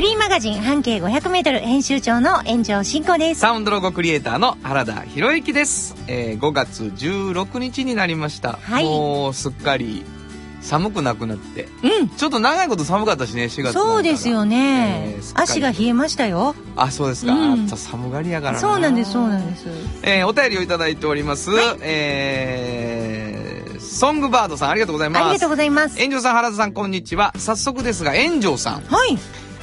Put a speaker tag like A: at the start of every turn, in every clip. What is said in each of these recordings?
A: フリーマガジン半径 500m 編集長の炎上真子です。
B: サウンドロゴクリエイターの原田博之です、えー、5月16日になりました、
A: はい。
B: もうすっかり寒くなくなって。
A: うん。
B: ちょっと長いこと寒かったしね4月
A: そうですよね、
B: えー
A: 足が冷えましたよ。
B: あそうですか、
A: うん。
B: 寒がりやからな。
A: そうなんです、そうなんです。
B: えーお便りをいただいております、えー、ソングバードさんありがとうございます。
A: ありがとうございます。
B: 炎上さん原田さんこんにちは。早速ですが炎上さん。
A: はい。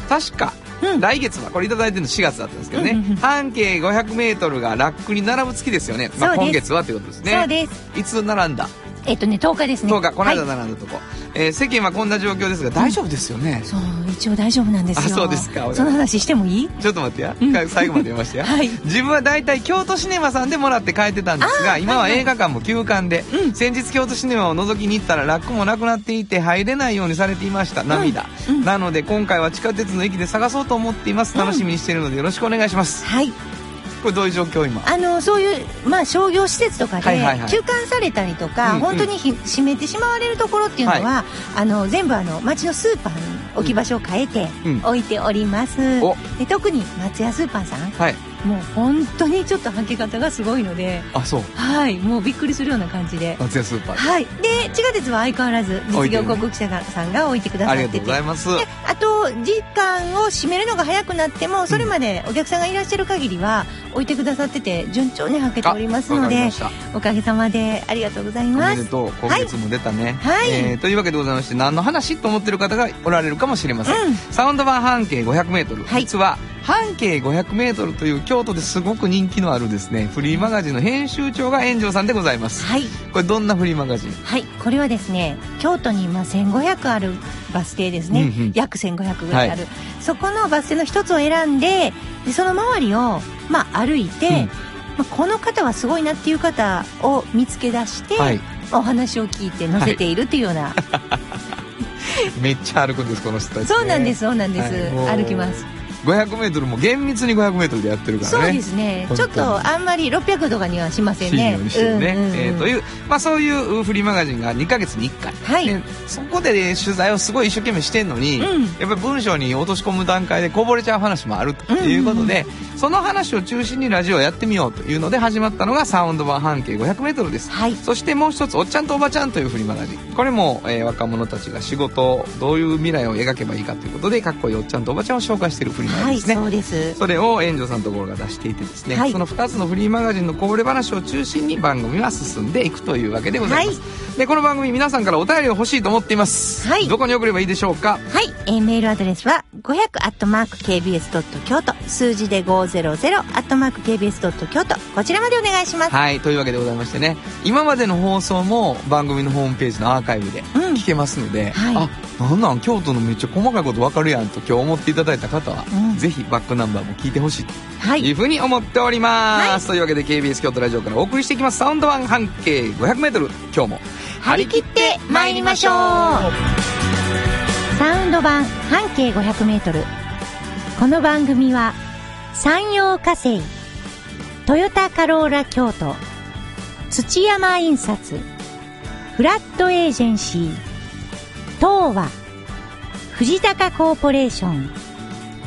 B: 確か、
A: うん。
B: 来月はこれいただいてるの4月だったんですけどね、
A: うんうんうん。
B: 半径 500m がラックに並ぶ月ですよね、まあ、今月はということですね。
A: そうです。
B: いつ並んだ？
A: えっとね、10日ですね。
B: 10日この間
A: はい。
B: 並んだとこ、えー世間はこんな状況ですが大丈夫ですよね、
A: そう、一応大丈夫なんですよ。
B: あそうですか。
A: その話してもいい？
B: ちょっと待ってや、
A: うん。
B: 最後まで読ましてや、
A: はい。
B: 自分は大体京都シネマさんでもらって帰ってたんですが今は映画館も休館で、
A: うん。
B: 先日京都シネマを覗きに行ったらラックもなくなっていて入れないようにされていました。涙、
A: うん。
B: なので今回は地下鉄の駅で探そうと思っています。楽しみにしているのでよろしくお願いします。
A: はい。
B: これどういう状況今？
A: あの、そういう、まあ、商業施設とかで、休館されたりとか、
B: うんうん。
A: 本当にひ閉めてしまわれるところっていうのは、あの、全部あの、町のスーパーに置き場所を変えて
B: うん。
A: 置いております。
B: お。
A: で特に松屋スーパーさん、
B: はい。
A: もう本当にちょっと履き方がすごいので、
B: あそう。
A: はい、もうびっくりするような感じで。
B: 松屋スーパー。
A: はい。で、地下鉄は相変わらず実業広告者さんが置いてくださ
B: ありが
A: ってて。
B: とうございます
A: であと時間を閉めるのが早くなってもそれまでお客さんがいらっしゃる限りは置いてくださってて順調に履けておりますのでおかげさまでありがとうござい
B: お
A: ます。
B: めでとう。今月も出たね、
A: はい。
B: えーというわけでございまして何の話と思ってる方がおられるかもしれません、
A: うん。
B: サウンド版半径 500m、
A: はい。
B: 実は半径 500m という京都ですごく人気のあるですねフリーマガジンの編集長が炎上さんでございます。
A: はい。
B: これどんなフリーマガジン？
A: はい。これはですね京都に今1500あるバス停ですね、
B: うんうん。
A: 約1500ぐらいある、そこのバス停の一つを選んででその周りを、まあ、歩いて、
B: うん。
A: まあ、この方はすごいなっていう方を見つけ出して、
B: はい。
A: お話を聞いて載せているっていうような、
B: めっちゃ歩くんですこの人たち、ね、
A: そうなんですそうなんです、歩きます
B: 500m も厳密に 500m でやってるからね。
A: そうですね。ちょっとあんまり600とかにはしませんね。
B: しんよう
A: うんうんうん。
B: えーという、まあ、そういうフリーマガジンが2ヶ月に1回、
A: はい。
B: でそこで、ね、取材をすごい一生懸命してんのに、
A: うん。
B: やっぱり文章に落とし込む段階でこぼれちゃう話もあるということで、その話を中心にラジオをやってみようというので始まったのがサウンド版半径 500m です、
A: はい。
B: そしてもう一つ「おっちゃんとおばちゃん」というフリーマガジン。これも、えー若者たちが仕事をどういう未来を描けばいいかということでかっこいいおっちゃんとおばちゃんを紹介しているフリーマガ
A: はい
B: ジンですね、
A: そうです。
B: それを炎上さんのところが出していてですね、
A: はい。
B: その2つのフリーマガジンのこぼれ話を中心に番組は進んでいくというわけでございます、でこの番組皆さんからお便りを欲しいと思っています、
A: はい。
B: どこに送ればいいでしょうか？
A: はい、えーメールアドレスは500 KBS 京都数字で500 KBS 京都こちらまでお願いします、
B: はい。というわけでございましてね。今までの放送も番組のホームページのアーカイブで
A: うん。
B: 聞けますので、
A: はい。
B: あなんなん？京都のめっちゃ細かいこと分かるやんと今日思っていただいた方は、
A: うん
B: ぜひバックナンバーも聞いてほしいと
A: はい。
B: いうふうに思っております、というわけで KBS 京都ラジオからお送りしていきます。サウンド版半径 500m 今日も。
A: 張り切って参りましょう。サウンド版半径 500m この番組は山陽火星トヨタカローラ京都土山印刷フラットエージェンシー東和藤高コーポレーション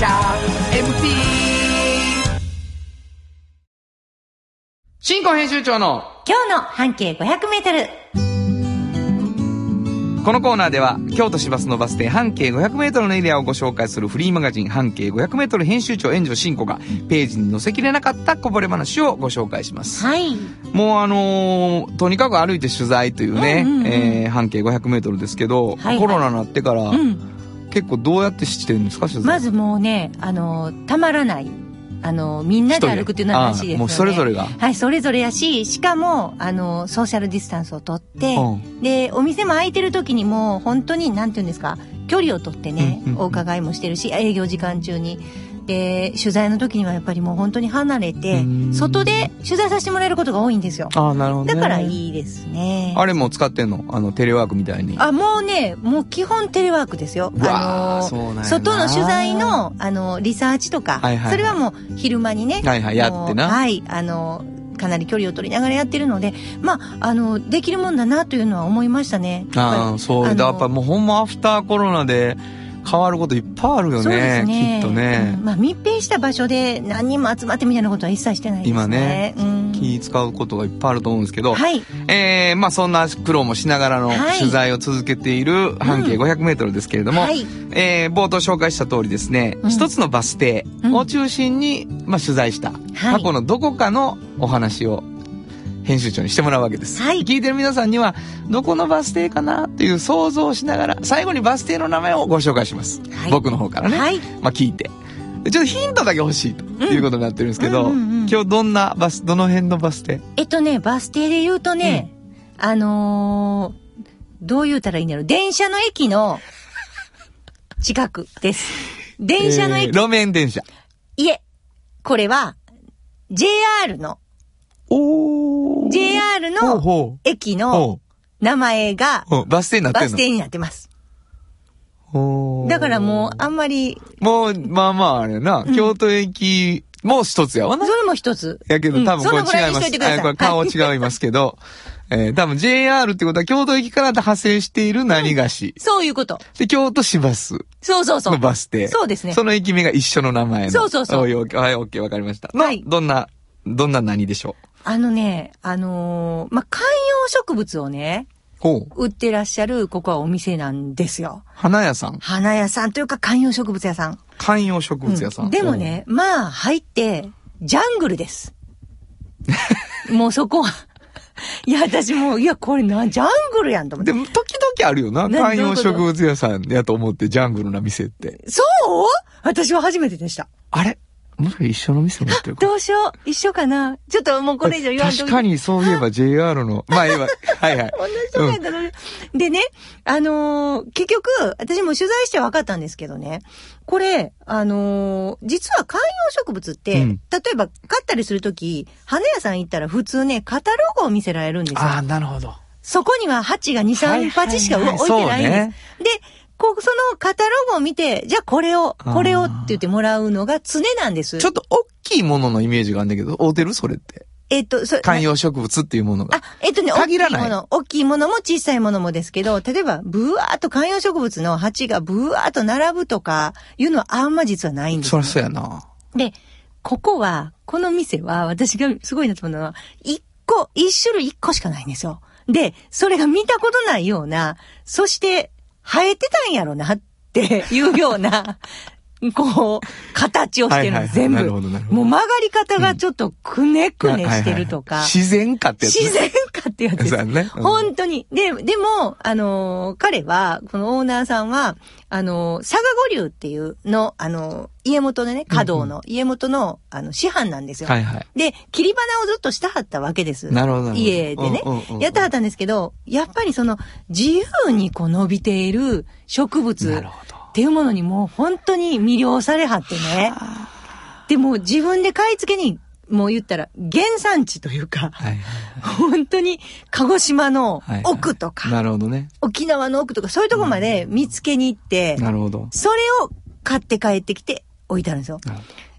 C: 社 MT
B: 新婚編集長の
A: 今日の半径500メートル。
B: このコーナーでは京都市バスのバス停半径 500m のエリアをご紹介するフリーマガジン半径 500m 編集長援助進行がページに載せきれなかったこぼれ話をご紹介します。
A: はい。
B: もうあのーとにかく歩いて取材というね、
A: うんうんうん
B: えー半径 500m ですけど、
A: はいはい
B: コロナになってから、
A: うん。
B: 結構どうやってしてるんですか。
A: まずもうね、あの、たまらない。あの、みんなで歩くっていうのはらしいですよね。
B: あもうそれぞれが。
A: はい、それぞれやし、しかも、あの、ソーシャルディスタンスをとって、
B: うん
A: で、お店も開いてる時にも、本当に、なんていうんですか、距離をとってね、お伺いもしてるし、営業時間中に。で、取材の時にはやっぱりもう本当に離れて
B: うん、
A: 外で取材させてもらえることが多いんですよ。
B: ああ、なるほど、ね。
A: だからいいですね。
B: あれも使ってんの？あの、テレワークみたいに。
A: あ、もうね、もう基本テレワークですよ。あ
B: そうなんやな
A: 外の取材の、あの、リサーチとか、
B: はいはいはい
A: それはもう昼間にね、
B: はいはいやってな
A: はい、あの、かなり距離を取りながらやってるので、まあ、あの、できるもんだなというのは思いましたね。
B: ああ、そう。だやっぱもうほんまアフターコロナで変わることいっぱいあるよね。
A: すね。
B: きっとね
A: うん。まあ、密閉した場所で何人も集まってみたいなことは一切してないですね。
B: 今ね
A: うん
B: 気使うことがいっぱいあると思うんですけど、
A: はい。
B: えー、まあそんな苦労もしながらの
A: はい
B: 取材を続けている半径500メートルですけれども、
A: はい。
B: えー、冒頭紹介した通りですね、
A: うん
B: 一つのバス停を中心に、まあ取材した、過去のどこかのお話を編集長にしてもらうわけです。
A: はい
B: 聞いてる皆さんには、どこのバス停かなという想像をしながら、最後にバス停の名前をご紹介します。
A: はい
B: 僕の方からね。
A: はい。
B: まあ聞いて。でちょっとヒントだけ欲しいということになってるんですけど、
A: うんうんうんうん
B: 今日どんなバス、どの辺のバス停？
A: えっとね、バス停で言うとね、あのーどう言うたらいいんだろう。電車の駅の 近くです。電車の駅、
B: えー路面電車。
A: いえ、これは JR の、
B: おー。
A: JR の
B: ほ
A: 駅
B: う。
A: の名前が
B: バス停になって
A: バス停になってます。だからもうあんまり、
B: もう、まあまああれやな、
A: ん
B: 京都駅も一つやわな。
A: それも一つ。
B: やけど多分これ違います。これ顔違いますけど、えー多分 JR ってことは京都駅から派生している何菓子。
A: そういうこと。
B: で、京都市バス
A: そうそうそう。
B: のバス停。
A: そうですね
B: その駅名が一緒の名前の。
A: そうそうそう
B: はい、オッケーわかりました。の、
A: はい
B: どんな、どんな何でしょ
A: あのね、あのーまあ、観葉植物をね、
B: うほう。
A: 売ってらっしゃる、ここはお店なんですよ。
B: 花屋さん
A: 花屋さんというか観葉植物屋さん。
B: 観葉植物屋さん。
A: うんでもね、まあ、入って、ジャングルです。もうそこは。いや、私もう、いや、これな、ジャングルやんと思って。
B: でも、時々あるよな。
A: な
B: 観葉植物屋さんやと思って、ジャングルな店って。
A: そう？私は初めてでした。
B: あれ？もしか一緒の店持ってるか
A: どうしよう。一緒かなちょっともうこれ以上言わんと
B: 確かにそういえば JR の、まあいえば、はいはい。
A: 同じ人やったでね、あのー結局、私も取材して分かったんですけどね、これ、あのー実は観葉植物って、
B: うん
A: 例えば買ったりするとき、花屋さん行ったら普通ね、カタログを見せられるんですよ。
B: ああ、なるほど。
A: そこには鉢が2、3
B: はいはいはい
A: 鉢しか置いてないんです。で、こう、そのカタログを見て、じゃあこれを、これをって言ってもらうのが常なんです。
B: ちょっと大きいもののイメージがあるんだけど、合うてる？それって。
A: えっと、そ
B: 観葉植物っていうものが。
A: あ、えっとね、大き
B: 限らない
A: いもの、大きいものも小さいものもですけど、例えば、ブワーっと観葉植物の鉢がブワーっと並ぶとか、いうのはあんま実はないんですよ、
B: そりゃそうやな。
A: で、ここは、この店は、私がすごいなと思うのは、一個、一種類一個しかないんですよ。で、それが見たことないような、そして、生えてたんやろなって いうような、こう、形をしてるの、全部。もう曲がり方がちょっとくねくねしてるとか。
B: 自然かってやつね。
A: 自然かってやつです。
B: ねうん
A: 本当に。で、でも、あのー彼は、このオーナーさんは、あのー佐賀五流っていうの、あのー家元でね、華道の、家元の、あの、師範なんですよ。
B: はいはい。
A: で、切り花をずっとしたはったわけです。
B: なるほど
A: 家でね
B: うんうんうんうん。
A: やってはったんですけど、やっぱりその、自由にこう伸びている植物っていうものにもう本当に魅了されはってね。でも自分で買い付けに、もう言ったら原産地というか、
B: はいはい
A: 本当に鹿児島の
B: はいはい
A: 奥とか、
B: なるほどね。
A: 沖縄の奥とか、そういうとこまで見つけに行って、
B: なるほど。
A: それを買って帰ってきて置いてあるんですよ。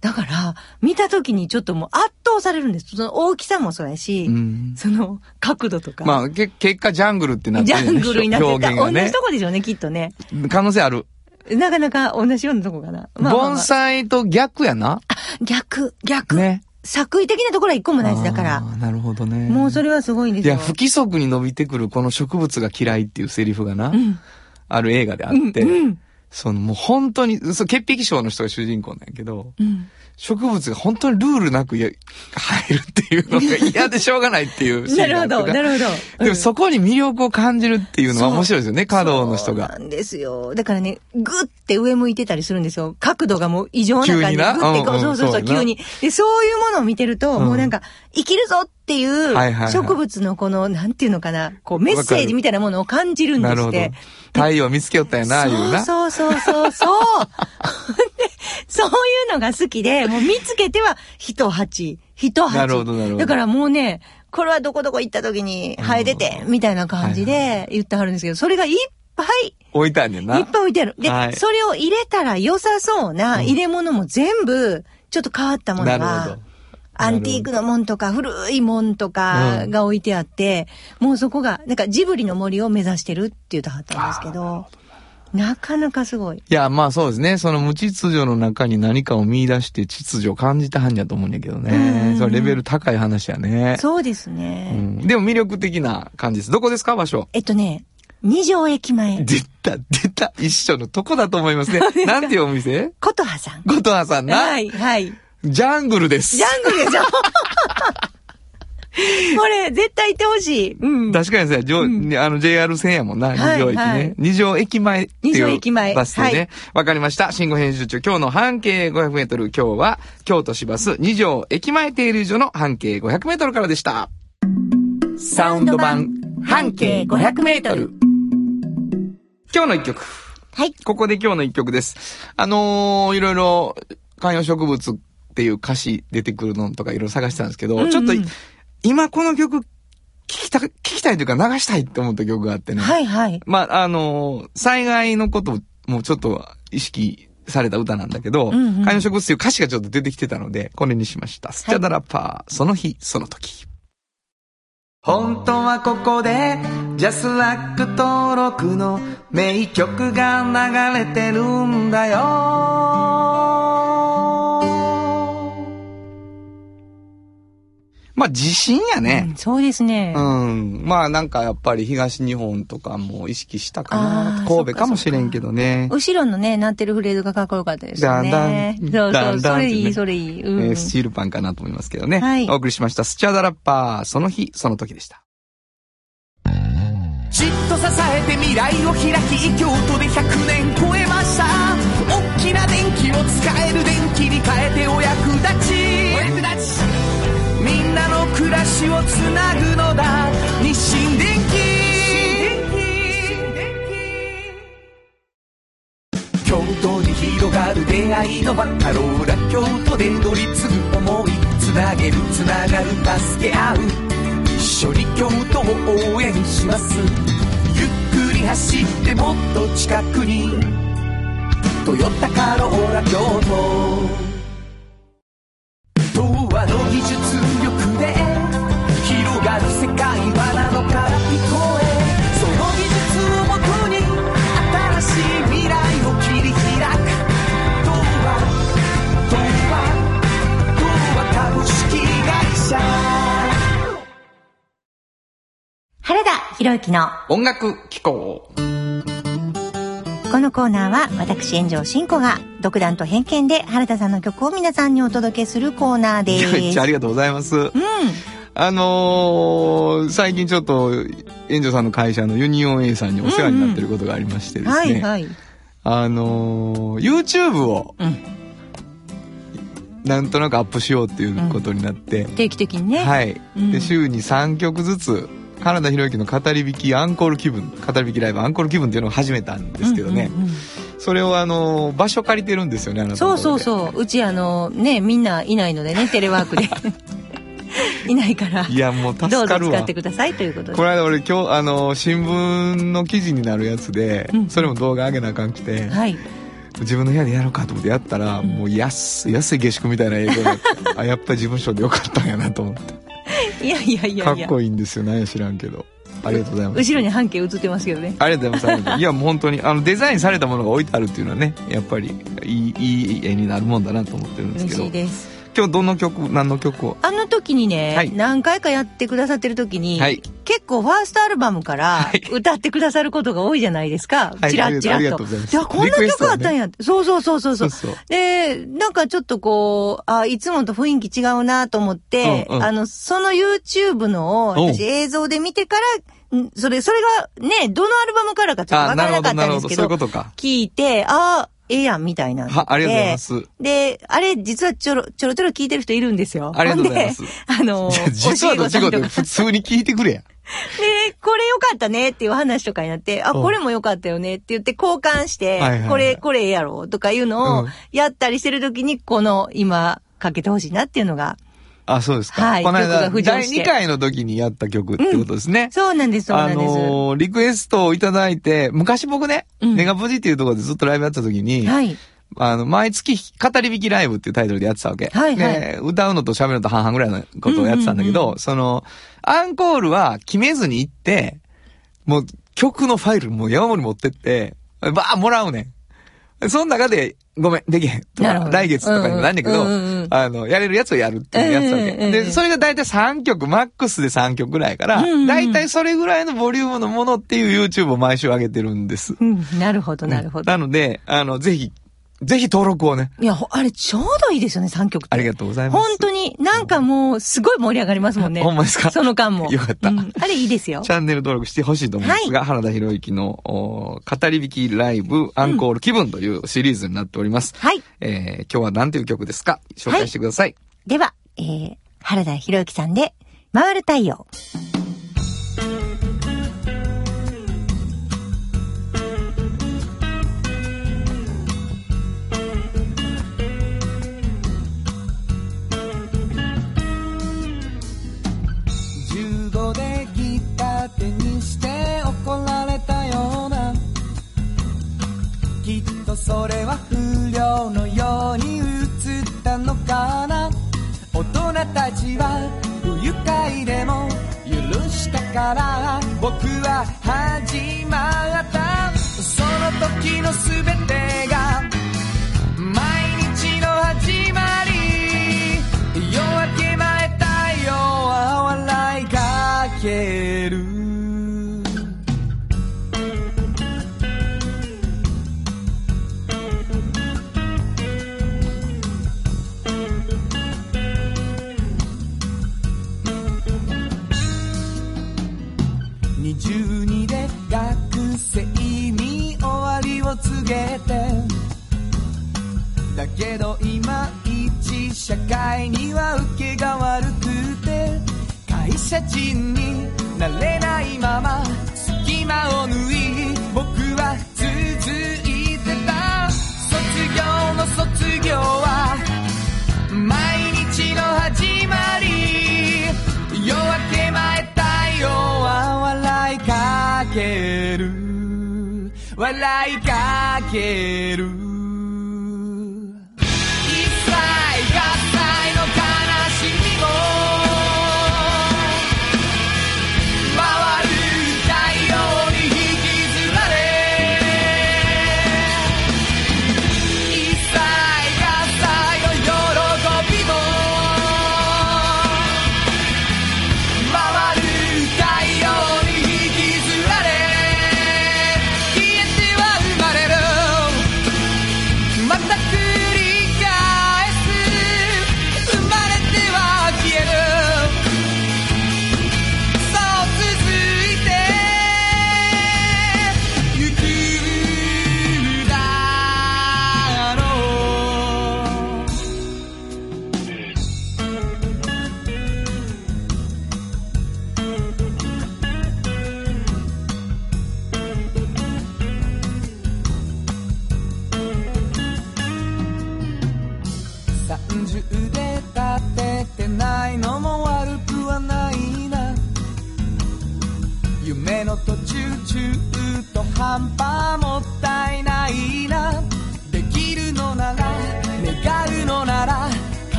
A: だから、見た時にちょっともう圧倒されるんです。その大きさもそうやし、
B: うん
A: その角度とか。
B: まあ、け結果ジャングルってなって
A: ジャングルになってた。
B: ね
A: 同じと。こでしょうね、きっとね。
B: 可能性ある。
A: なかなか同じようなとこかな。まあまあまあ
B: 盆栽と逆やな。
A: 逆、逆。
B: ね。
A: 作為的なところは一個もないです。だから。
B: なるほどね。
A: もうそれはすごいんですよ。
B: いや、不規則に伸びてくるこの植物が嫌いっていうセリフがな、
A: うん。
B: ある映画であ
A: うん。
B: って、
A: うん。
B: そのもう本当に、そう、潔癖症の人が主人公なんやけど、
A: うん。
B: 植物が本当にルールなくや 入るっていうのが嫌でしょうがないっていう
A: なるほど、なるほど。
B: でもそこに魅力を感じるっていうのは面白いですよね、華道の人が。
A: そうなんですよ。だからね、ぐって上向いてたりするんですよ。角度がもう異常な感じで。
B: 急にな
A: グってこう、
B: うんうん
A: そうそうそう、急に。で、そういうものを見てると、
B: うん
A: もうなんか、生きるぞっていう
B: はいはいはい
A: 植物のこの、なんていうのかな、こう、メッセージみたいなものを感じるんで
B: なるほど
A: すって。。
B: 太陽見つけよったよな、いうな。
A: そうそうそうそうそう。で、そういうのが好きで、もう見つけては、一鉢、一鉢。
B: なるほどなるほど
A: だからもうね、これはどこどこ行った時に生えてて、みたいな感じで言ってはるんですけど、それがいっぱい、
B: 置いたんねんな。
A: いっぱい置いてある。で、
B: はい
A: それを入れたら良さそうな入れ物も全部、ちょっと変わったもの
B: なる
A: が
B: ほど。
A: アンティークのもんとか、古いもんとか
B: うん
A: が置いてあって、もうそこが、なんかジブリの森を目指してるって言ってはったんですけど、なかなかすごい。
B: いや、まあそうですね。その無秩序の中に何かを見出して秩序を感じたはんやと思うんやけど
A: うん
B: ね。それレベル高い話やね。
A: そうです
B: う
A: ね。
B: ん。でも魅力的な感じです。どこですか場所？
A: えっとね、二条駅前、
B: 出た、出た。一緒のとこだと思いますね。なんていうお店？
A: 琴葉さん。
B: ことはさんな。
A: はい、はい。
B: ジャングルです。
A: ジャングルでしょ？これ、絶対行ってほしい。うん。
B: 確かにさ、上あの JR 線やもんな、二
A: はい
B: 条駅ね
A: はい。
B: 二条駅前っていう
A: 二条駅前
B: バス停ね
A: はい。
B: わかりました。信号編集長、今日の半径500メートル、今日は京都市バス二条駅前停留所の半径500メートルからでした。サウンド版半径500メートル。今日の一曲。
A: はい。
B: ここで今日の一曲です。あのー、いろいろ観葉植物っていう歌詞出てくるのとかいろいろ探してたんですけど、
A: うんうん
B: ちょっと今この曲聞きた、聞きたいというか流したいって思った曲があってね。
A: はい、はい。
B: まあ、あのー災害のこともちょっと意識された歌なんだけど、
A: うんうん
B: 観葉植物っていう歌詞がちょっと出てきてたので、これにしました。スチャダラパー、その日、その時。本当はここでジャスラック登録の名曲が流れてるんだよまあ地震や
A: う
B: ね
A: ん。そうですね。
B: うん。まあなんかやっぱり東日本とかも意識したか
A: あ
B: な。
A: ー
B: 神戸かもしれんけどね。
A: 後ろのね、鳴ってるフレーズがかっこよかったですよね。
B: だんだん
A: そうそう、
B: だんだん
A: それいい、それいい。うん。
B: えースチールパンかなと思いますけどね。
A: はい
B: お送りしました。スチャダラッパー、その日、その時でした。
C: じっと支えて未来を開き京都で100年超えました大きな電気を使える電気に変えてお役立ち暮らしをつなぐのだ。日清電気京都に広がる出会いのバカローラ京都で乗り継ぐ思いつなげるつながる助け合う。一緒に京都を応援します。ゆっくり走ってもっと近くに「トヨタカローラ京都」童話の技術
A: 博之の
B: 音楽機構。
A: このコーナーは私炎上真子が独断と偏見で原田さんの曲を皆さんにお届けするコーナーで
B: いやめっちゃあ
A: す。
B: りがとうございます。
A: うん。
B: あのー最近ちょっと、さんの会社のユニオン A さんにお世話になってることがありましてですね。
A: はいはい。
B: あのー YouTube を、
A: うん
B: なんとなくアップしようっていうことになって、
A: 定期的にね。
B: はい、
A: うん
B: で、週に3曲ずつ、原田博之の語り引きアンコール気分、語り引きライブアンコール気分っていうのを始めたんですけどね。
A: うんうんうん
B: それをあのー場所借りてるんですよね、
A: そうそう
B: う。
A: そう。うちあの、ね、みんないないのでね、テレワークで。いないから。
B: いや、もう助
A: どうぞ
B: かるわ
A: 使って。くださいということで。
B: この間俺今日、あのー新聞の記事になるやつで、
A: うん
B: それも動画上げなあかんくて、
A: はい。
B: 自分の部屋でやろうかと思ってやったら、もう安い安い下宿みたいな映像になってあやっぱり事務所でよかったんやなと思って
A: いやいやい
B: かっ
A: やいや。
B: こいいんですよ何や知らんけどありがとうございます
A: 後ろに半径映ってますけどね。
B: ありがとうございます いやもう本当にあのデザインされたものが置いてあるっていうのはねやっぱりいいいい絵になるもんだなと思ってるんです
A: 嬉
B: けど
A: しいです。
B: 今日どの曲何の曲を？
A: あの時にね、
B: はい。
A: 何回かやってくださってる時に、
B: はい。
A: 結構ファーストアルバムから
B: はい。
A: 歌ってくださることが多いじゃないですか。
B: はい。
A: チラッチラッと。
B: とうございます。
A: や、こんな曲あったんやって。そうそうそうそうそう。
B: そうそう。
A: で、なんかちょっとこう、あ、いつもと雰囲気違うなと思って、
B: うんうん。
A: あの、その YouTube のを私映像で見てから、んそれ、それがね、どのアルバムからかちょっと
B: あ
A: わからなかったんですけ
B: どういう
A: 聞いて、あええやん、みたいなのって。
B: はありがとうございます。
A: で、あれ、実はちょろ、ちょろちょろ聞いてる人いるんですよ。
B: ありがとうございます。
A: ほんで あの、
B: じゃあ実はどっちかっ普通に聞いてくれや。
A: で、これ良かったねっていう話とかになって、あ、
B: うん。
A: これも良かったよねって言って交換して、
B: はいはいはい。
A: これ、これええやろとかいうのを
B: うん。
A: やったりしてるときに、この今かけてほしいなっていうのが、
B: あそうですか、
A: はい
B: この間第
A: して
B: 2回の時にやった曲ってことですね、
A: そうなんです、そうな
B: あ
A: んです。
B: のーリクエストをいただいて、昔僕ね、
A: うん
B: ネガポジっていうところでずっとライブやってた時に、
A: はい。
B: あの、毎月語り引きライブっていうタイトルでやってたわけ。
A: はいはい
B: で、歌うのと喋るのと半々ぐらいのことをやってたんだけど、
A: うんうんうん
B: その、アンコールは決めずに行って、もう曲のファイルもう山盛り持ってって、ばーもらうねん。その中で、ごめん、できへん。とか、来月とかにもなんだけど、あの、やれるやつをやるっていうやつだけ。で、それが大体3曲、マックスで3曲ぐらいから、大体それぐらいのボリュームのものっていう YouTube を毎週上げてるんです。
A: うん、なるほど、なるほど。
B: なので、あの、ぜひ、ぜひ登録をね、
A: いや、ほあれ、ちょうどいいですよね、3曲って。
B: ありがとうございます。
A: 本当に、なんかもう、すごい盛り上がりますもんね。
B: ほんまですか？
A: その間も。
B: よかった
A: うんあれいいですよ
B: チ。ャンネル登録してほしいと思うんですが、原田博之のお語り引きライブアンコール気分というシリーズになっております。
A: はい。
B: えー、今日は何という曲ですか？紹介してください。
A: では、えー、原田博之さんで、回る太陽。
C: 怒られたような。きっとそれは不良のように映ったのかな。大人たちは不愉快でも許したから。僕は始まった。その時の全てが。毎日の始まり。夜明け前太陽は笑いかけけてだけどいまいち社会には受けが悪くて会社人になれないまま隙間を縫い僕は続いてた。卒業の卒業は笑いかける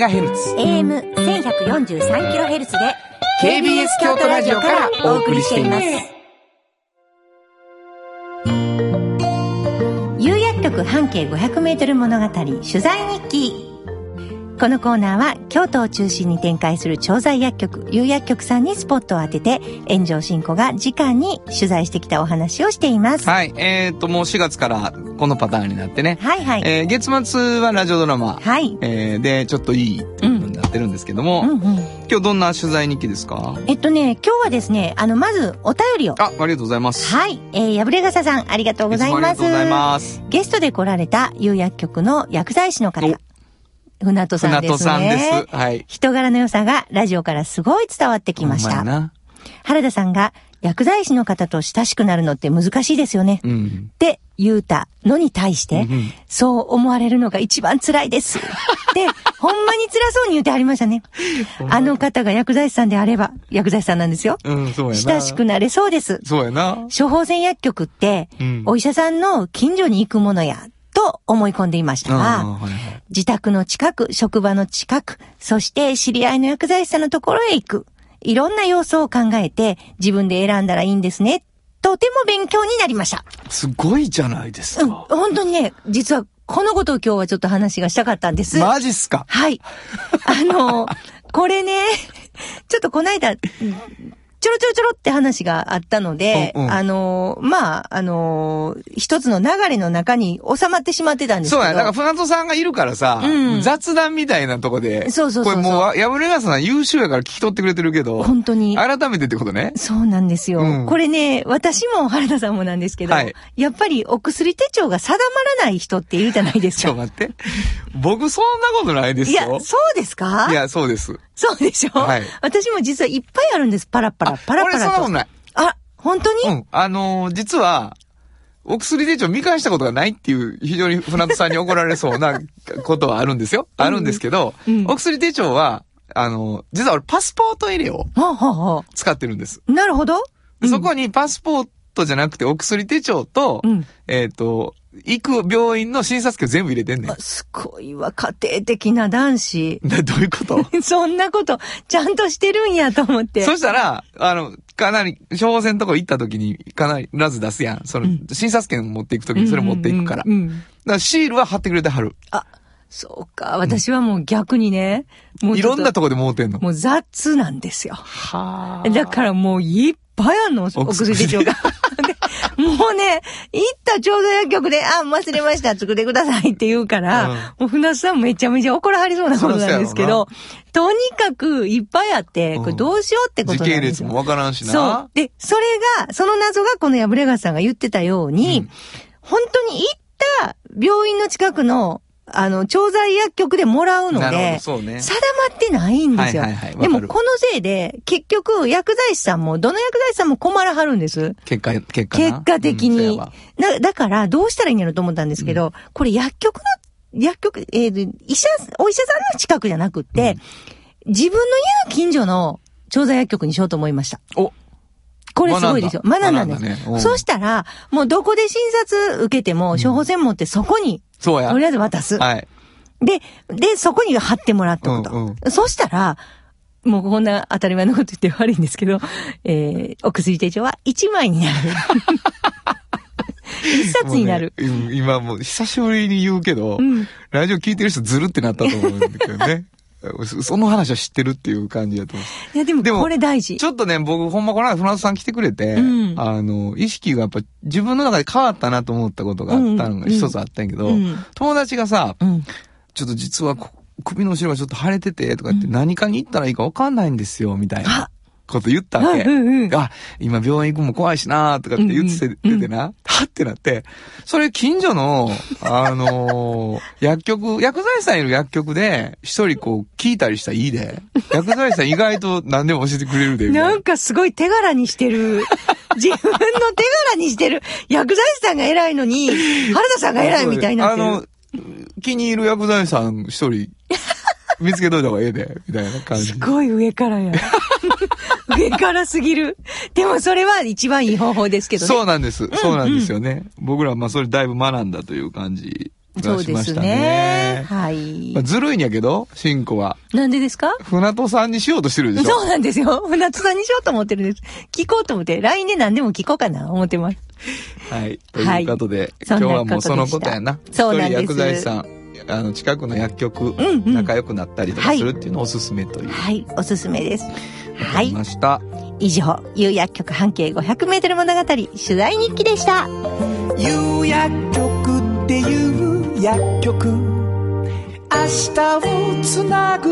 B: FM94.9MHz。
A: AM1143kHz で
B: KBS 京都ラジオからお送りしています。
A: 有薬局半径 500m 物語取材日記このコーナーは京都を中心に展開する調剤薬局有薬局さんにスポットを当てて炎上進行が直に取材してきたお話をしています。
B: はい。えっ、と、もう4月からこのパターンになってね。
A: はいはい。
B: えー月末はラジオドラマ。
A: はい。
B: えーで、ちょっといいっていう風になってるんですけども、
A: うんうん。
B: 今日どんな取材日記ですか？
A: えっとね、今日はですね、あの、まずお便りを。
B: あ、ありがとうございます。
A: はい。えー、やぶれがささん、ありがとうございます。
B: ありがとうございます。
A: ゲストで来られた有薬局の薬剤師の方。船戸さんですね。
B: 船戸さんです。はい。
A: 人柄の良さがラジオからすごい伝わってきました。
B: な。
A: 原田さんが薬剤師の方と親しくなるのって難しいですよね。
B: うん。
A: って言うたのに対して、
B: うん
A: そう思われるのが一番辛いです。で、ほんまに辛そうに言ってはりましたね。あの方が薬剤師さんであれば、薬剤師さんなんですよ。
B: うん、そうやな。
A: 親しくなれそうです。
B: そうやな。
A: 処方箋薬局って、
B: うん
A: お医者さんの近所に行くものや、と思い込んでいました
B: あ
A: が、
B: ーはいはい
A: 自宅の近く、職場の近く、そして知り合いの薬剤師さんのところへ行く。いろんな要素を考えて自分で選んだらいいんですね。とても勉強になりました。
B: すごいじゃないです
A: うん、
B: か。
A: 本当にね、実はこのことを今日はちょっと話がしたかったんです。
B: マジっすか？
A: はい。あの、これね、ちょっとこの間、ちょろちょろちょろって話があったので、
B: うんうん
A: あの、まあ、あの、一つの流れの中に収まってしまってたんですけど。
B: そうや、だから船戸さんがいるからさ、
A: うん
B: 雑談みたいなとこで、
A: そうそうそう
B: これもう、やぶれがさん優秀やから聞き取ってくれてるけど、
A: 本当に。
B: 改めてってことね。
A: そうなんですよ。
B: うん
A: これね、私も原田さんもなんですけど、
B: はい
A: やっぱりお薬手帳が定まらない人っているじゃないです
B: ちょ、
A: か。
B: 待って。僕そんなことないです
A: いや、
B: よ。
A: そうですか？
B: いや、そうです。
A: そうでしょ、
B: はい
A: 私も実はいっぱいあるんです。パラパラ、パラパ
B: 俺
A: ラと。
B: そんなことない。
A: あ、本当に、
B: うん。あのー実は、お薬手帳見返したことがないっていう、非常に船戸さんに怒られそうなことはあるんですよ。あるんですけど、
A: うん
B: お薬手帳は、あのー実は俺パスポート入れを
A: はあ、はあは
B: 使ってるんです。
A: あ、なるほど。
B: でそこにパスポートじゃなくてお薬手帳と、
A: うん
B: えっ、と、行く病院の診察券全部入れてんねん
A: あ。すごいわ、家庭的な男子。
B: などういうこと？
A: そんなこと、ちゃんとしてるんやと思って。
B: そしたら、あの、かなり、処方箋のとこ行った時に、かなり、らず出すやん。その、診察券持っていく時にそれ持っていくから。
A: うんうんうん
B: だからシールは貼ってくれてはる。
A: あ、そうか。私はもう逆にね、もう
B: い
A: ちょっと
B: ろんなとこで持ってんの？
A: もう雑なんですよ。
B: は
A: だからもういっぱいあんの、お薬手帳が。でもうね、行った調剤薬局で、あ、忘れました、作ってくださいって言うから、もう船津さんめちゃめちゃ怒らはりそうなことなんですけど、とにかくいっぱいあって、これどうしようってこと
B: 時
A: なんですよ。
B: 系列もわからんしな。
A: そう。で、それが、その謎がこの破れがさんが言ってたように、
B: うん
A: 本当に行った病院の近くの、あの、調剤薬局でもらうので、
B: ね。
A: 定まってないんですよ。
B: はいはいはい
A: でも、このせいで、結局、薬剤師さんも、どの薬剤師さんも困らはるんです。
B: 結果、結果な。
A: 結果的に
B: やわ。
A: だだから、どうしたらいいんやろと思ったんですけど、これ薬局の、薬局、えー医者、お医者さんの近くじゃなくって、自分の家の近所の調剤薬局にしようと思いました。
B: お、
A: これすごいですよ。学んだんです。
B: ねうん
A: そしたら、もうどこで診察受けても、処方箋持ってそこに、
B: そうや
A: と。りあえず渡す。
B: はい。
A: で、で、そこに貼ってもらっとくと。
B: うんう
A: そしたら、もうこんな当たり前のこと言って悪いんですけど、えー、お薬手帳は1枚になる。一冊になる。
B: ねうん今もう久しぶりに言うけど、
A: うん
B: ラジオ聞いてる人ずるってなったと思うんだけどね。そその話は知ってるっていう感じだと思う。
A: いや、でも
B: でも
A: これ大事。
B: ちょっとね、僕、ほんまこの間、船田さん来てくれて、
A: うん
B: あの、意識がやっぱ自分の中で変わったなと思ったことがあったのが
A: うん
B: 一つあったんやけど、
A: うん
B: 友達がさ、
A: うん。
B: ちょっと実はこ首の後ろがちょっと腫れてて、とかって何かに行ったらいいか分かんないんですよ、みたいな
A: あ
B: こと言ったわけ。
A: うんうんうん
B: あ、今病院行くのも怖いしなとかって言ってて、
A: うんうん
B: てな、はってなって、それ近所の、あのー薬局、薬剤師さんいる薬局で、一人こう聞いたりしたらいいで。薬剤師さん意外と何でも教えてくれるで、
A: なんかすごい手柄にしてる。自分の手柄にしてる。薬剤師さんが偉いのに、原田さんが偉いみたいになってる。
B: あの、気に入る薬剤師さん一人、見つけといた方がええで、みたいな感じ
A: す。ごい上からや。上からすぎる。でもそれは一番いい方法ですけどね。
B: そうなんです。そうなんですよね。僕らはまあそれだいぶ学んだという感じ
A: そうです
B: がしましたね。
A: ね。はい
B: まあ、。ずるいんやけど、シンコは。
A: なんでですか？
B: 船戸さんにしようとしてるでしょ
A: そうなんですよ。船津さんにしようと思ってるんです。聞こうと思って、LINE で何でも聞こうかな、思ってます。
B: はい。ということで、
A: そんな
B: 今日はもうそのことやな。
A: そうなんです
B: 一人薬剤師さん、あの、近くの薬局、
A: んうん
B: 仲良くなったりとかするっていうのをおすすめという。
A: はい、おすすめです。はい。
B: ました。
A: 以上、有薬局半径500メートル物語、取材日記でした。
C: 有薬局っていう薬局明日をつなぐ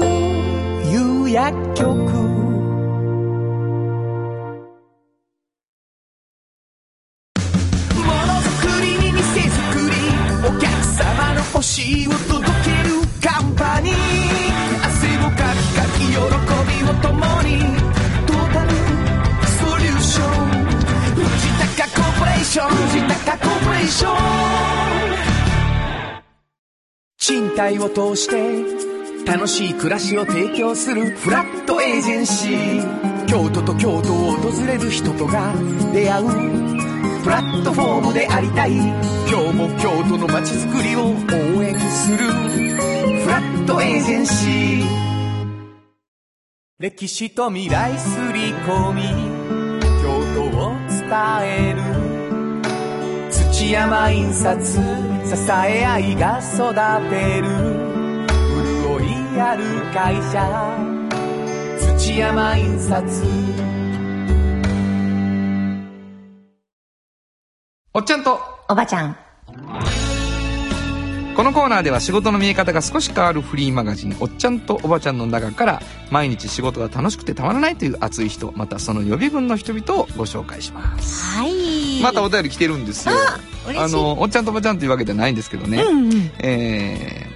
C: 有薬局高コーポレーション藤高コーポレーション賃貸を通して楽しい暮らしを提供するフラットエージェンシー京都と京都を訪れる人とが出会うプラットフォームでありたい今日も京都の街づくりを応援するフラットエージェンシー歴史と未来すり込み京都を伝える土山印刷支え合いが育てる。潤いある会社土山印刷。
B: おっちゃんと、
A: おばちゃん。
B: このコーナーでは仕事の見え方が少し変わるフリーマガジン「おっちゃんとおばちゃん」の中から毎日仕事が楽しくてたまらないという熱い人またその予備軍の人々をご紹介します
A: はい。
B: またお便り来てるんですよ
A: 嬉しい。
B: あのおっちゃんとおばちゃんというわけじゃないんですけどね、
A: うんうん。
B: え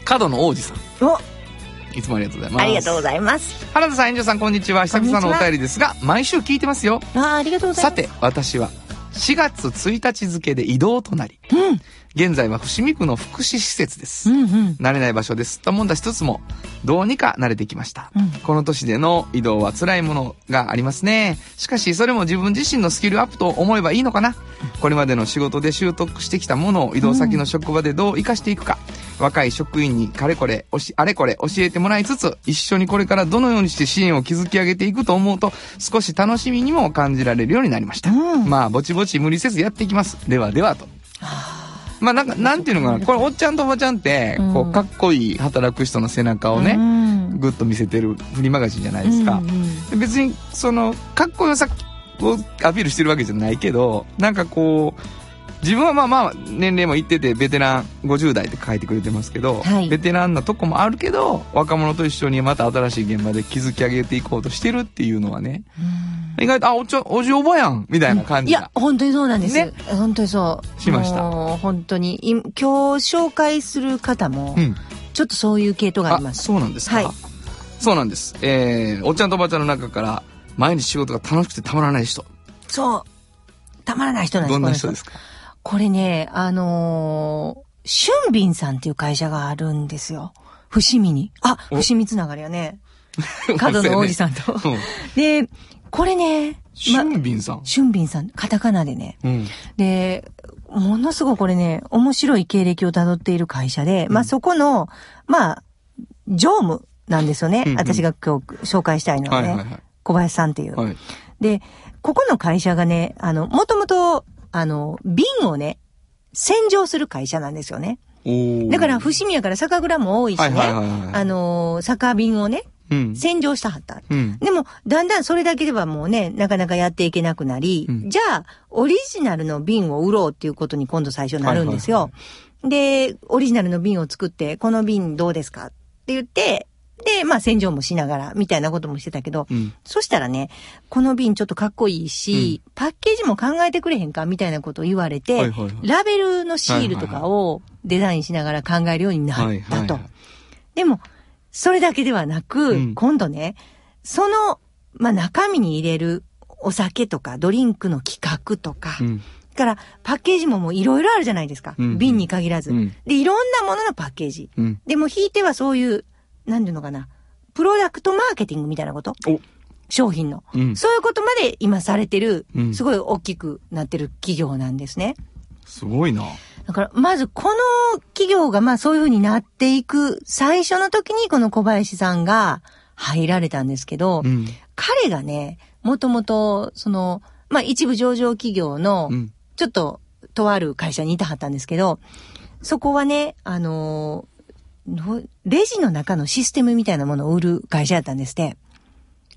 B: ー、角の王子さん
A: お、
B: いつもありがとうございます
A: ありがとうございます。
B: 原田さん、遠慮さん、こんにちは。久々のお便りですが、毎週聞いてますよ。
A: あーありがとうございます。
B: さて、私は、4月1日付で移動となり、
A: うん。
B: 現在は伏見区の福祉施設です。
A: うんうん。
B: 慣れない場所です。ともんだしつつも、どうにか慣れてきました。
A: うん
B: この年での移動は辛いものがありますね。しかし、それも自分自身のスキルアップと思えばいいのかな。これまでの仕事で習得してきたものを移動先の職場でどう活かしていくか。若い職員にかれこれ、あれこれ教えてもらいつつ、一緒にこれからどのようにして支援を築き上げていくと思うと、少し楽しみにも感じられるようになりました。
A: うん
B: まあ、ぼちぼち無理せずやっていきます。ではではと。まあなんか、なんていうのかな。これ、おっちゃんとおばちゃんって、こ
A: う
B: かっこいい働く人の背中を
A: う
B: ね、
A: ん。
B: ぐっと見せてるフリーマガジンじゃないですか。別に、その、かっこよさをアピールしてるわけじゃないけど、なんかこう、自分はまあまあ、年齢もいってて、ベテラン50代って書いてくれてますけど、
A: はい。
B: ベテランなとこもあるけど、若者と一緒にまた新しい現場で築き上げていこうとしてるっていうのはね、意外と、あ、おっちゃん、おじおばやんみたいな感じが
A: いや、。本当にそうなんです。
B: ね
A: 本当にそう。
B: しました
A: 本当に、い今日紹介する方も
B: う、ん。
A: ちょっとそういう系統があ
B: あ
A: り、ます。
B: そうなんですか、
A: はい
B: そうなんです。えー、おっちゃんとおばちゃんの中から、毎日仕事が楽しくてたまらない人。
A: そう。たまらない人なんです
B: どんな人ですか？
A: これね、あのー、春敏さんっていう会社があるんですよ。伏見に。あ、
B: お
A: 伏見つながりやね。角の王子さんと。
B: うん。
A: で、これね、ま
B: 春敏さん。
A: 春敏さん、カタカナでね。
B: うん。
A: で、ものすごくこれね、面白い経歴をたどっている会社で、まあそこの、まあ、常務なんですよね。
B: うんうん
A: 私が今日紹介したいのはね。
B: はいはいはい
A: 小林さんっていう。
B: はい。
A: で、ここの会社がね、あの、もともと、あの、瓶をね、洗浄する会社なんですよね。だから、伏見やから酒蔵も多いしね。
B: はいはいはいはい
A: あの、酒瓶をね、
B: うん。
A: 洗浄したはった。
B: うん。
A: でも、だんだんそれだけではもうね、なかなかやっていけなくなり、
B: うん
A: じゃあ、オリジナルの瓶を売ろうっていうことに今度最初なるんですよ。で、オリジナルの瓶を作って、この瓶どうですかって言って、で、まあ洗浄もしながら、みたいなこともしてたけど、
B: うん。
A: そしたらね、この瓶ちょっとかっこいいし、パッケージも考えてくれへんかみたいなことを言われて、
B: はいはいはい
A: ラベルのシールとかをデザインしながら考えるようにな
B: はい
A: ったと
B: はいはい。。
A: でも、それだけではなく、
B: うん
A: 今度ね、その、まあ、中身に入れるお酒とかドリンクの企画とか、
B: うん。
A: だからパッケージももういろいろあるじゃないですか。
B: うん
A: 瓶に限らず、
B: うん
A: で、いろんなもののパッケージ。
B: うん。
A: でも、ひいてはそういう、なんていうのかな、プロダクトマーケティングみたいなこと
B: お
A: 商品の。
B: うん。
A: そういうことまで今されてる
B: う、ん
A: すごい大きくなってる企業なんですね。
B: すごいな。
A: だから、まずこの企業がまあそういう風になっていく最初の時にこの小林さんが入られたんですけど、
B: うん。
A: 彼がね、もともと、その、まあ一部上場企業の
B: う、ん。
A: ちょっと、とある会社にいたはったんですけど、そこはね、あののレジの中のシステムみたいなものを売る会社だったんですって。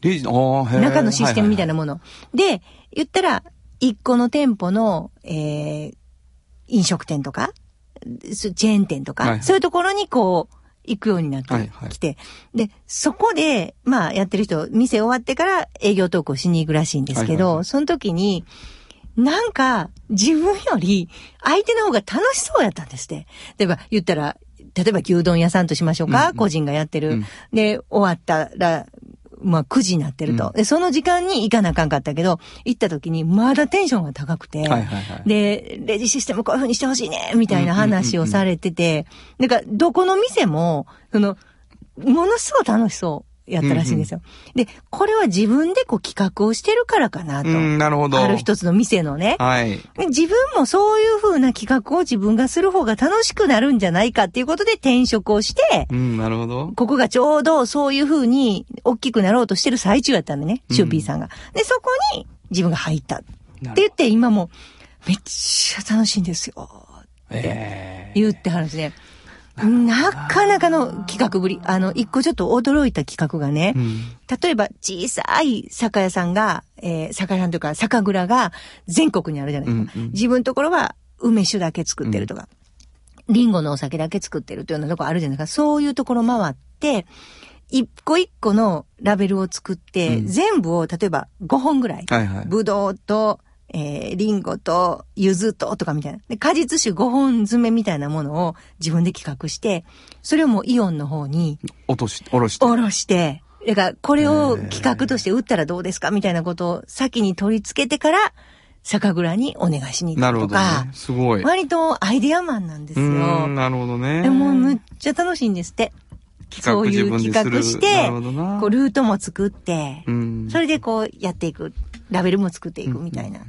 B: レジ、ああ、へえ
A: 中のシステムみたいな
B: も
A: もの。で、言ったら、一個の店舗の、えー、飲食店とか、すチェーン店とか、
B: はいはい。
A: そういうところにこう、行くようになって
B: はいはい。
A: きて、で、そこで、まあ、やってる人、店終わってから営業投稿しに行くらしいんですけど、
B: はいはいはい。
A: その時に、なんか、自分より相手の方が楽しそうやったんですって。例えば、言ったら、例えば牛丼屋さんとしましょうか、
B: うんうん。
A: 個人がやってる。
B: うん。
A: で、終わったら、まあ、9時になってると。
B: うん。
A: で、その時間に行かなあかんかったけど、行った時にまだテンションが高くて、
B: はいはいはい。
A: で、レジシステムこういう風にしてほしいね、みたいな話をされてて、なんか、どこの店も、その、ものすごい楽しそうやったらしいんですよ。で、これは自分でこう企画をしてるからかなと。
B: うん、なるほど。
A: ある一つの店のね。
B: はい。
A: で自分もそういう風な企画を自分がする方が楽しくなるんじゃないかっていうことで転職をして、
B: うん、なるほど。
A: ここがちょうどそういう風に大きくなろうとしてる最中やったんでね、
B: うん
A: シューピーさんが。で、そこに自分が入った。って言って今もめっちゃ楽しいんですよ。
B: ええ
A: 言ってはるんですね。なかなかの企画ぶり。あの、一個ちょっと驚いた企画がね、
B: うん。
A: 例えば小さい酒屋さんが、えー酒屋さんというか酒蔵が全国にあるじゃないですか。
B: うんうん
A: 自分のところは梅酒だけ作ってるとか、リンゴのお酒だけ作ってるというようなところあるじゃないですか。そういうところ回って、一個一個のラベルを作って、
B: うん
A: 全部を例えば5本ぐらい、
B: はいはい。
A: ぶどうと、えー、リンゴと、柚子と、とかみたいな。で、果実酒5本詰めみたいなものを自分で企画して、それをもうイオンの方に
B: 落とし、おろして。
A: おろして、だから、これを企画として売ったらどうですかみたいなことを先に取り付けてから、酒蔵にお願いしに行
B: なるほどね。すごい。
A: 割とアイデアマンなんです
B: う
A: よ。
B: なるほどね。
A: でもむっちゃ楽しいんですって。そういう企画して
B: なるほどな、
A: こうルートも作って、
B: うん。
A: それでこうやっていく。ラベルも作っていくみたいな。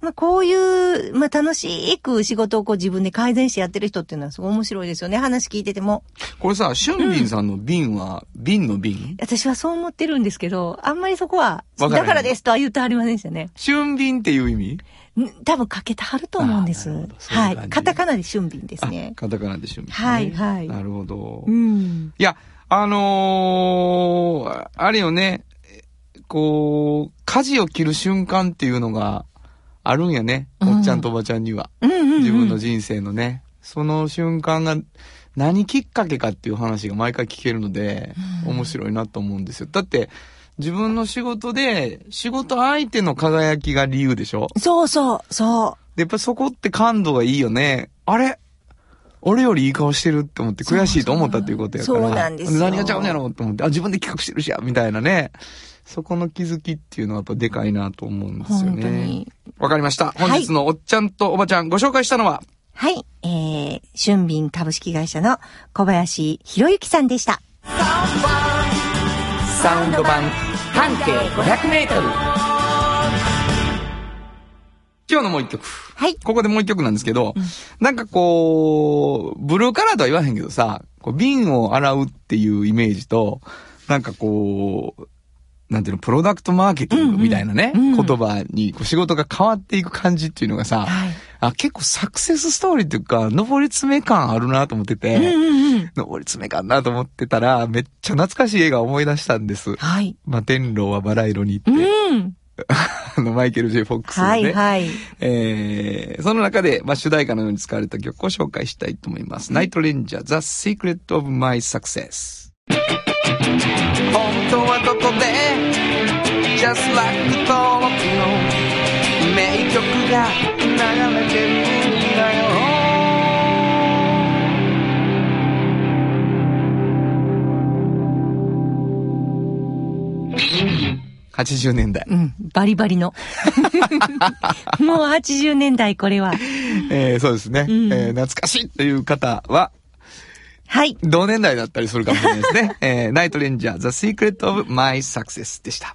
A: まあこういう、まあ楽しく仕事をこう自分で改善してやってる人っていうのはすごい面白いですよね。話聞いてても。
B: これさ、俊敏さんの瓶は、瓶の瓶
A: 私はそう思ってるんですけど、あんまりそこは、だからですとは言ってはりませんでしたね。
B: 俊敏っていう意味？
A: ん多分かけてはると思うんです。はい。カタカナで俊敏です
B: あ
A: ね、。
B: カタカナで俊敏、ね。
A: はいはい
B: なるほど。
A: うん。
B: いや、あのーあれよね、こう、舵を切る瞬間っていうのがあるんやね。
A: うん
B: おっちゃんとおばちゃんには。
A: うんうん、うん。
B: 自分の人生のね。その瞬間が何きっかけかっていう話が毎回聞けるので、面白いなと思うんですよ。だって、自分の仕事で、仕事相手の輝きが理由でしょ？
A: そうそう、そ
B: で、やっぱそこって感度がいいよね。あれ？俺よりいい顔してるって思って悔しいと思ったっていうことやから。
A: そうなんですよ
B: 何がちゃうんやろうと思って、あ、自分で企画してるしや、みたいなね。そこの気づきっていうのはやっぱでかいなと思うん
A: う。
B: ですよ
A: 本当
B: ね
A: に。。
B: わかりました。
A: はい
B: 本日のおっちゃんとおばちゃんご紹介したのは、
A: はい。えー、俊敏株式会社の小林博之さんでした。
B: サウンド版半径500メートル。今今日のもう一曲。
A: はい。
B: ここでもう一曲なんですけど、なんかこう、ブルーカラーとは言わへんけどさ、こう瓶を洗うっていうイメージと、なんかこう、なんていうの、プロダクトマーケティングみたいなね、
A: うんうん
B: 言葉にこう仕事が変わっていく感じっていうのがさ、
A: はい。
B: あ、結構サクセスストーリーっていうか、上り詰め感あるなと思ってて、
A: うんうんうん。
B: 上り詰め感なと思ってたら、めっちゃ懐かしい映画を思い出したんです。
A: はい。
B: まあ、天狼はバラ色にって、
A: うん。
B: あの、マイケル・ジェ・フォックスのね、
A: はいはい。
B: えー、その中で、まあ、主題歌のように使われた曲を紹介したいと思います。ナイトレンジャー、The Secret of My Success。Just like 登録の名曲が流れてるんだよ80年代。
A: うん。バリバリの。もう80年代これは。
B: えー、そうですね、
A: うん
B: えー懐かしいという方は、
A: はい。
B: 同年代だったりするかもしれないですね。えー、ナイトレンジャー、The Secret of My Success でした。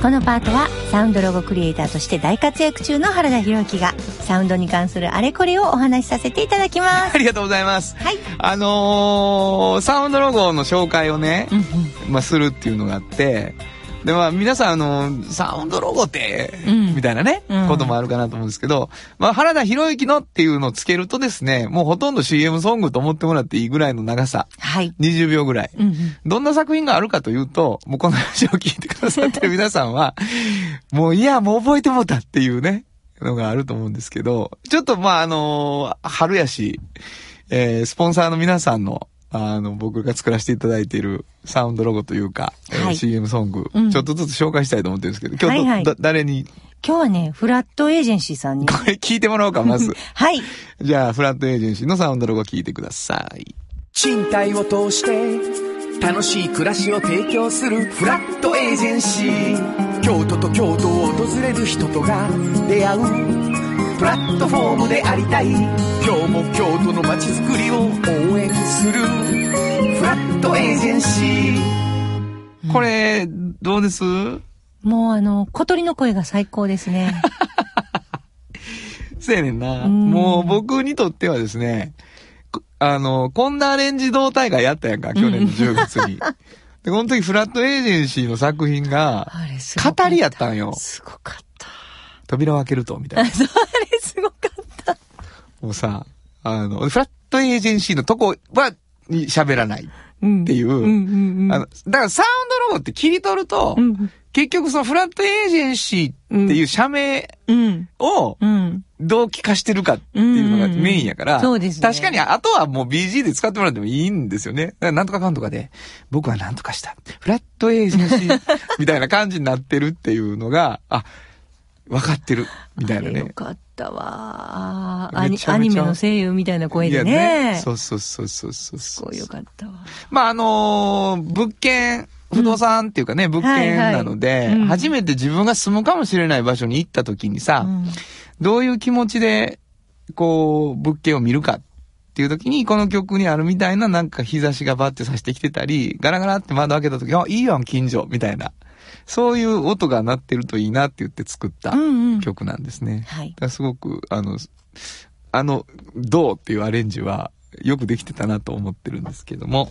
A: このパートはサウンドロゴクリエイターとして大活躍中の原田博之がサウンドに関するあれこれをお話しさせていただきます。
B: ありがとうございます。
A: はい。
B: あのー、サウンドロゴの紹介をね、
A: うんうん。
B: まあ、するっていうのがあって、で、まあ、皆さん、あの、サウンドロゴって、
A: うん
B: みたいなね、
A: うん
B: こともあるかなと思うんですけど、まあ、原田博之のっていうのをつけるとですね、もうほとんど CM ソングと思ってもらっていいぐらいの長さ。
A: はい。
B: 20秒ぐらい。
A: うんうん。
B: どんな作品があるかというと、もうこの話を聞いてくださってる 皆さんは、もういや、もう覚えてもうたっていうね、のがあると思うんですけど、ちょっとまあ、あの春やし、えースポンサーの皆さんの、あの、僕が作らせていただいているサウンドロゴというか、えー
A: はい
B: CM ソング、
A: うん
B: ちょっとずつ紹介したいと思ってるんですけど、今日ど、
A: はいはい
B: だ誰に、
A: 今日はね、フラットエージェンシーさんに。
B: これ聞いてもらおうか、まず。
A: はい。
B: じゃあ、フラットエージェンシーのサウンドロゴ聞いてください。
C: 賃貸を通して楽しい暮らしを提供するフラットエージェンシー京都と京都を訪れる人とが出会うプラットフォームでありたい今日も京都の街づくり
B: これ、どうです？
A: もうあの、小鳥の声が最高ですね。
B: そうやねんな。
A: うん
B: もう僕にとってはですね、こあの、こんなアレンジ同大会やったやんか、去年の10月に。で、この時フラットエージェンシーの作品が、
A: あれすごかった。
B: 語りやったんよ。
A: すごかった。
B: 扉を開けると、みたいな。
A: あれすごかった。
B: もうさ、あの、フラットエージェンシーのとこは、に喋らない。っていう。だからサウンドロゴって切り取ると、
A: うん。
B: 結局そのフラットエージェンシーっていう社名。を
A: うん。
B: どう聞かしてるかっていうのがメインやから、
A: そうですね
B: 確かにあとはもう BG で使ってもらってもいいん。ですよね。なん。とかかん。とかで、僕はなん。とかした。フラットエージェンシーみたいな感じになってるっていうのが、あ、分かってる。みたいなね。
A: よかったわ。アニアニメの声優みたいな声で
B: いや
A: ね。
B: そうそうそうそうそうそう。
A: すごいよかったわ。
B: まあ、あのー物件、不動産っていうかね、物件なので、
A: はいはいうん
B: 初めて自分が住むかもしれない場所に行った時にさ、
A: うん
B: どういう気持ちで、こう、物件を見るかっていう時に、この曲にあるみたいななんか日差しがバッて差してきてたり、ガラガラって窓開けた時、あ、いいやん、近所、みたいな。そういう音が鳴ってるといいなって言って作った
A: うんうん。
B: 曲なんですね。
A: はい
B: だ。からすごく、あの、あの、どうっていうアレンジはよくできてたなと思ってるんですけども、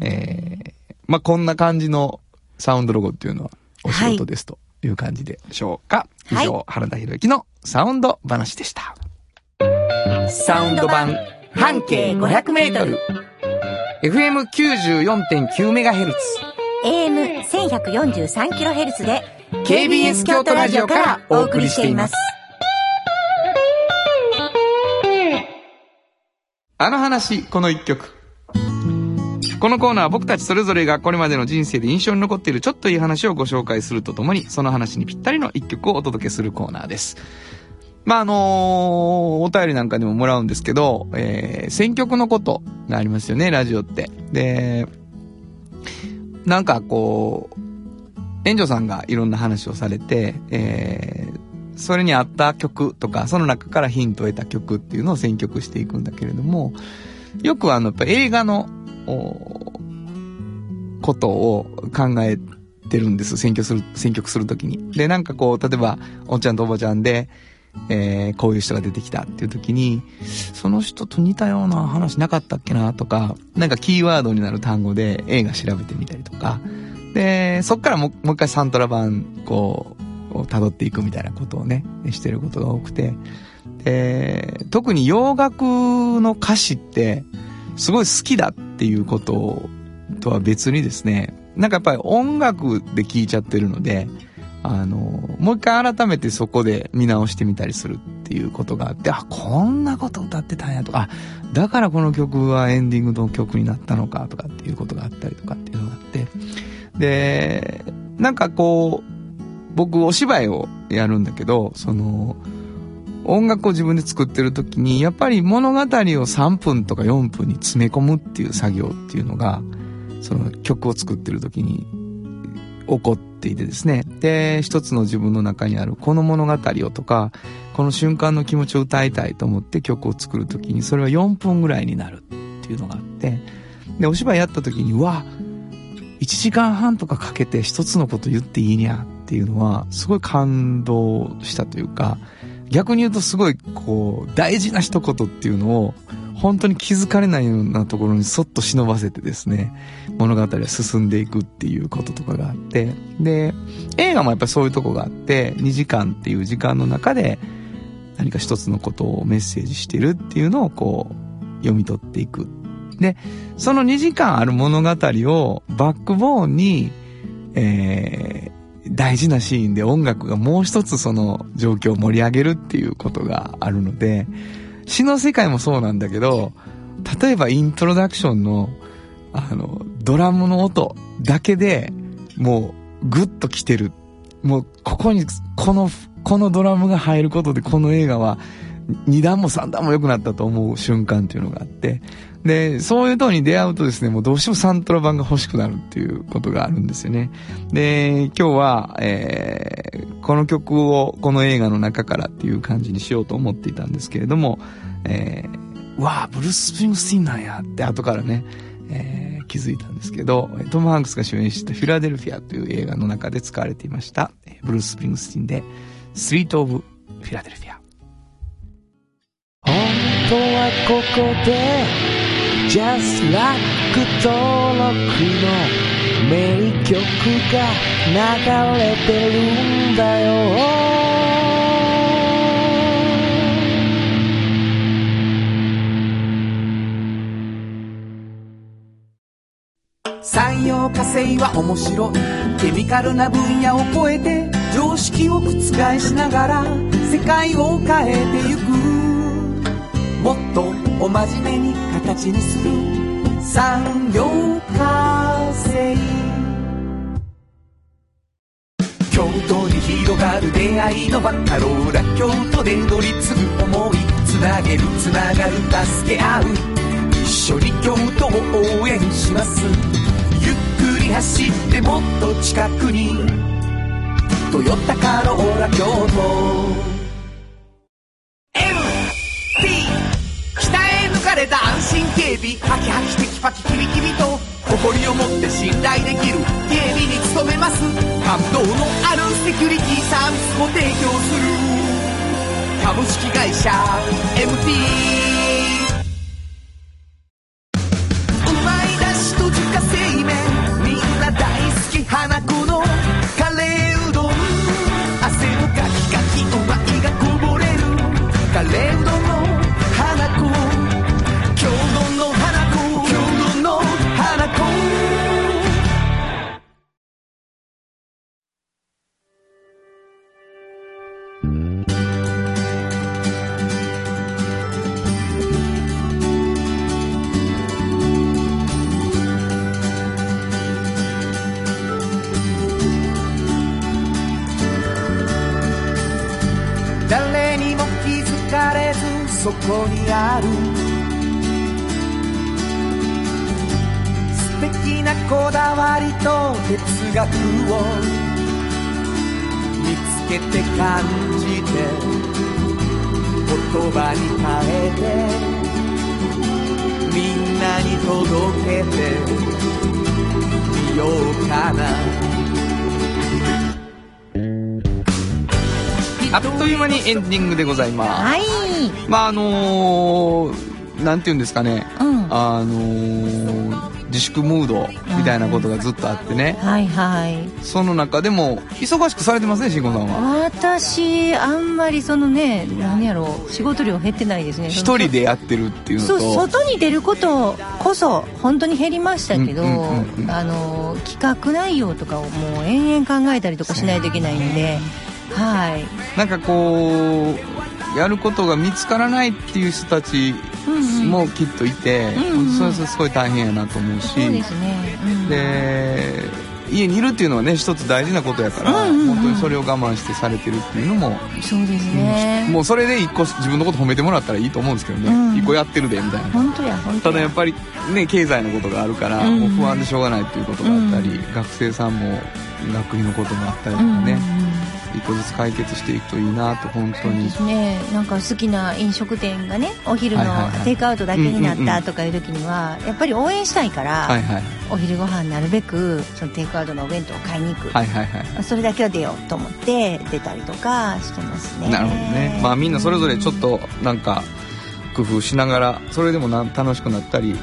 B: えー、まあ、こんな感じのサウンドロゴっていうのはお仕事ですという感じでしょうか。
A: はい
B: 以上、原田博之のサウンド話でした。サウンド版半径500メートル。FM94.9MHz。
A: AM1143kHz で
B: KBS 京都ラジオからお送りしています。あの話、この一曲。このコーナーは僕たちそれぞれがこれまでの人生で印象に残っているちょっといい話をご紹介するとともに、その話にぴったりの一曲をお届けするコーナーです。まあ、あのーお便りなんかでももらうんですけど、えー選曲のことがありますよね、ラジオって。で、なんかこう、園長さんがいろんな話をされて、えーそれに合った曲とか、その中からヒントを得た曲っていうのを選曲していくんだけれども、よくあの、やっぱ映画の、ことを考えてるんです。選曲する、選曲するときに。で、なんかこう、例えば、おっちゃんとおばちゃんで、えーこういう人が出てきたっていうときに、その人と似たような話なかったっけなとか、なんかキーワードになる単語で映画調べてみたりとか、で、そっからもうもう一回サントラ版、こう、を辿っていくみたいなことをね、してることが多くて、で、特に洋楽の歌詞って、すごい好きだっていうこととは別にですね、なんかやっぱり音楽で聴いちゃってるので、あの、もう一回改めてそこで見直してみたりするっていうことがあって、あ、こんなこと歌ってたんやとか、あ、だからこの曲はエンディングの曲になったのかとかっていうことがあったりとかっていうのがあって、で、なんかこう、僕お芝居をやるんだけど、その、音楽を自分で作ってる時に、やっぱり物語を3分とか4分に詰め込むっていう作業っていうのが、その曲を作ってる時に起こっていてですね。で、一つの自分の中にあるこの物語をとか、この瞬間の気持ちを歌いたいと思って曲を作る時に、それは4分ぐらいになるっていうのがあって、で、お芝居やった時に、うわ、1時間半とかかけて一つのこと言っていいにゃっていうのは、すごい感動したというか、逆に言うとすごいこう、大事な一言っていうのを、本当に気づかれないようなところにそっと忍ばせてですね、物語は進んでいくっていうこととかがあって、で、映画もやっぱりそういうとこがあって、2時間っていう時間の中で、何か一つのことをメッセージしてるっていうのをこう、読み取っていく。で、その2時間ある物語をバックボーンに、えー大事なシーンで音楽がもう一つその状況を盛り上げるっていうことがあるので、詩の世界もそうなんだけど、例えばイントロダクションの、あの、ドラムの音だけでもうグッと来てる。もうここに、この、このドラムが入ることでこの映画は2段も3段も良くなったと思う瞬間っていうのがあって、で、そういうとに出会うとですね、もうどうしてもサントラ版が欲しくなるっていうことがあるんですよね。で、今日は、えー、この曲をこの映画の中からっていう感じにしようと思っていたんですけれども、えー、うわあブルース・スプリングスティンなんやって後からね、えー気づいたんですけど、トム・ハンクスが主演したフィラデルフィアという映画の中で使われていました、ブルース・スプリングスティンで、スリート・オブ・フィラデルフィア。
D: 本当はここで Just Like 登録の名曲が流れてるんだよ。
C: 産業化成は面白い。ケミカルな分野を超えて常識を覆しながら世界を変えてゆく。もっとお真面目に形にする。産業化成京都に広がる出会いのバカローラ京都で乗り継ぐ思いつなげるつながる助け合う。一緒に京都を応援します。ゆっくり走ってもっと近くに「トヨタカローラ京都」警備ハキハキテキパキキビキビと誇りを持って信頼できる警備に努めます。感動のあるセキュリティサービスも提供する。株式会社 MT
B: エンディングでございます。
A: はい。
B: まああのー、なんて言うんですかね、
A: うん。
B: あのー、自粛ムードみたいなことがずっとあってね、
A: はいはい。
B: その中でも忙しくされてますね、慎吾さんは？
A: 私、あんまりそのね、何やろう、仕事量減ってないですね。
B: 一人でやってるっていうの
A: そう
B: と、
A: 外に出ることこそ本当に減りましたけど、
B: うんうんうんうん
A: あの企画内容とかをもう延々考えたりとかしないといけないんで、はい、
B: なんかこう、やることが見つからないっていう人たち
A: うんうん。
B: もきっといて、
A: うんうん。
B: それはすごい大変やなと思うし、
A: そうですね、うん。
B: で家にいるっていうのはね一つ大事なことやから、
A: うんうんうん。
B: 本当にそれを我慢してされてるっていうのも、
A: そうですね、
B: もうそれで一個自分のこと褒めてもらったらいいと思うんですけどね、
A: うん。
B: 一個やってるでみたいな。
A: 本当や本当や。
B: ただやっぱりね経済のことがあるから、
A: うん
B: もう不安でしょうがないっていうことがあったり、
A: う
B: 学生さんも学費のこともあったりと
A: うんうんうん。
B: かね、一個ずつ解決していくといいなと本当に。
A: ね。なんか好きな飲食店がねお昼のテイクアウトだけになったとかいう時にはやっぱり応援したいから、
B: はいはい。
A: お昼ご飯なるべくそのテイクアウトのお弁当を買いに行く、
B: はいはいはい。
A: それだけは出ようと思って出たりとかしてますね。
B: なるほどね。まあみんなそれぞれちょっとなんか工夫しながらそれでもな楽しくなったり。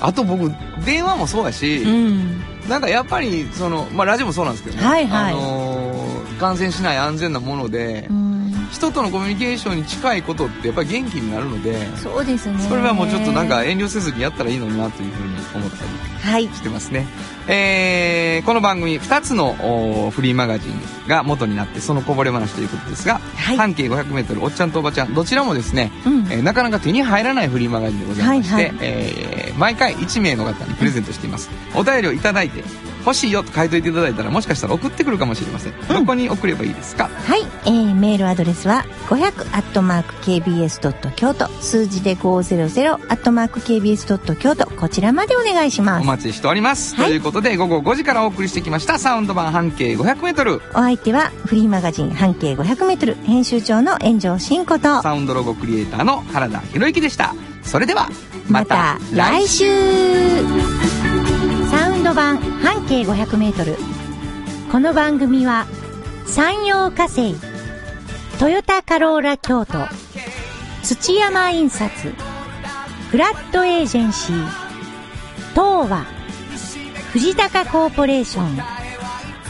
B: あと僕電話もそうやし、
A: うん。
B: なんかやっぱりその、まあ、ラジオもそうなんですけどね、
A: はいはい。
B: あのー感染しない安全なもので、
A: うん。
B: 人とのコミュニケーションに近いことってやっぱり元気になるので
A: そうですね。
B: それはもうちょっとなんか遠慮せずにやったらいいのになというふうに思ったり
A: はい。
B: してますね。えーこの番組2つのおフリーマガジンが元になってそのこぼれ話ということですが、
A: はい。
B: 半径 500m おっちゃんとおばちゃんどちらもですね、
A: うん。
B: えーなかなか手に入らないフリーマガジンでございまして、
A: はいはい。
B: えー毎回1名の方にプレゼントしています。お便りをいただいて欲しいよと書いといていただいたらもしかしたら送ってくるかもしれません。どこに送ればいいですか、
A: はい、えー、メールアドレスは500 KBS 京都数字で500 KBS 京都こちらまでお願いします。
B: お待ちしております。
A: はい。
B: ということで午後5時からお送りしてきましたサウンド版半径 500m
A: お相手はフリーマガジン半径 500m 編集長の炎上真子と。
B: サウンドロゴクリエイターの原田博之でした。それでは
A: また来週サウンド版半径 500m この番組は山陽火星トヨタカローラ京都土山印刷フラットエージェンシー東和藤高コーポレーション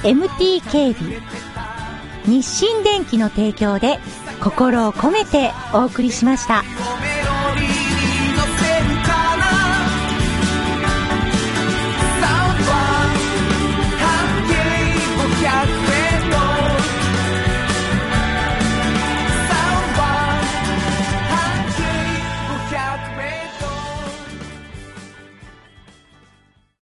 A: MT 警備日清電機の提供で心を込めてお送りしました。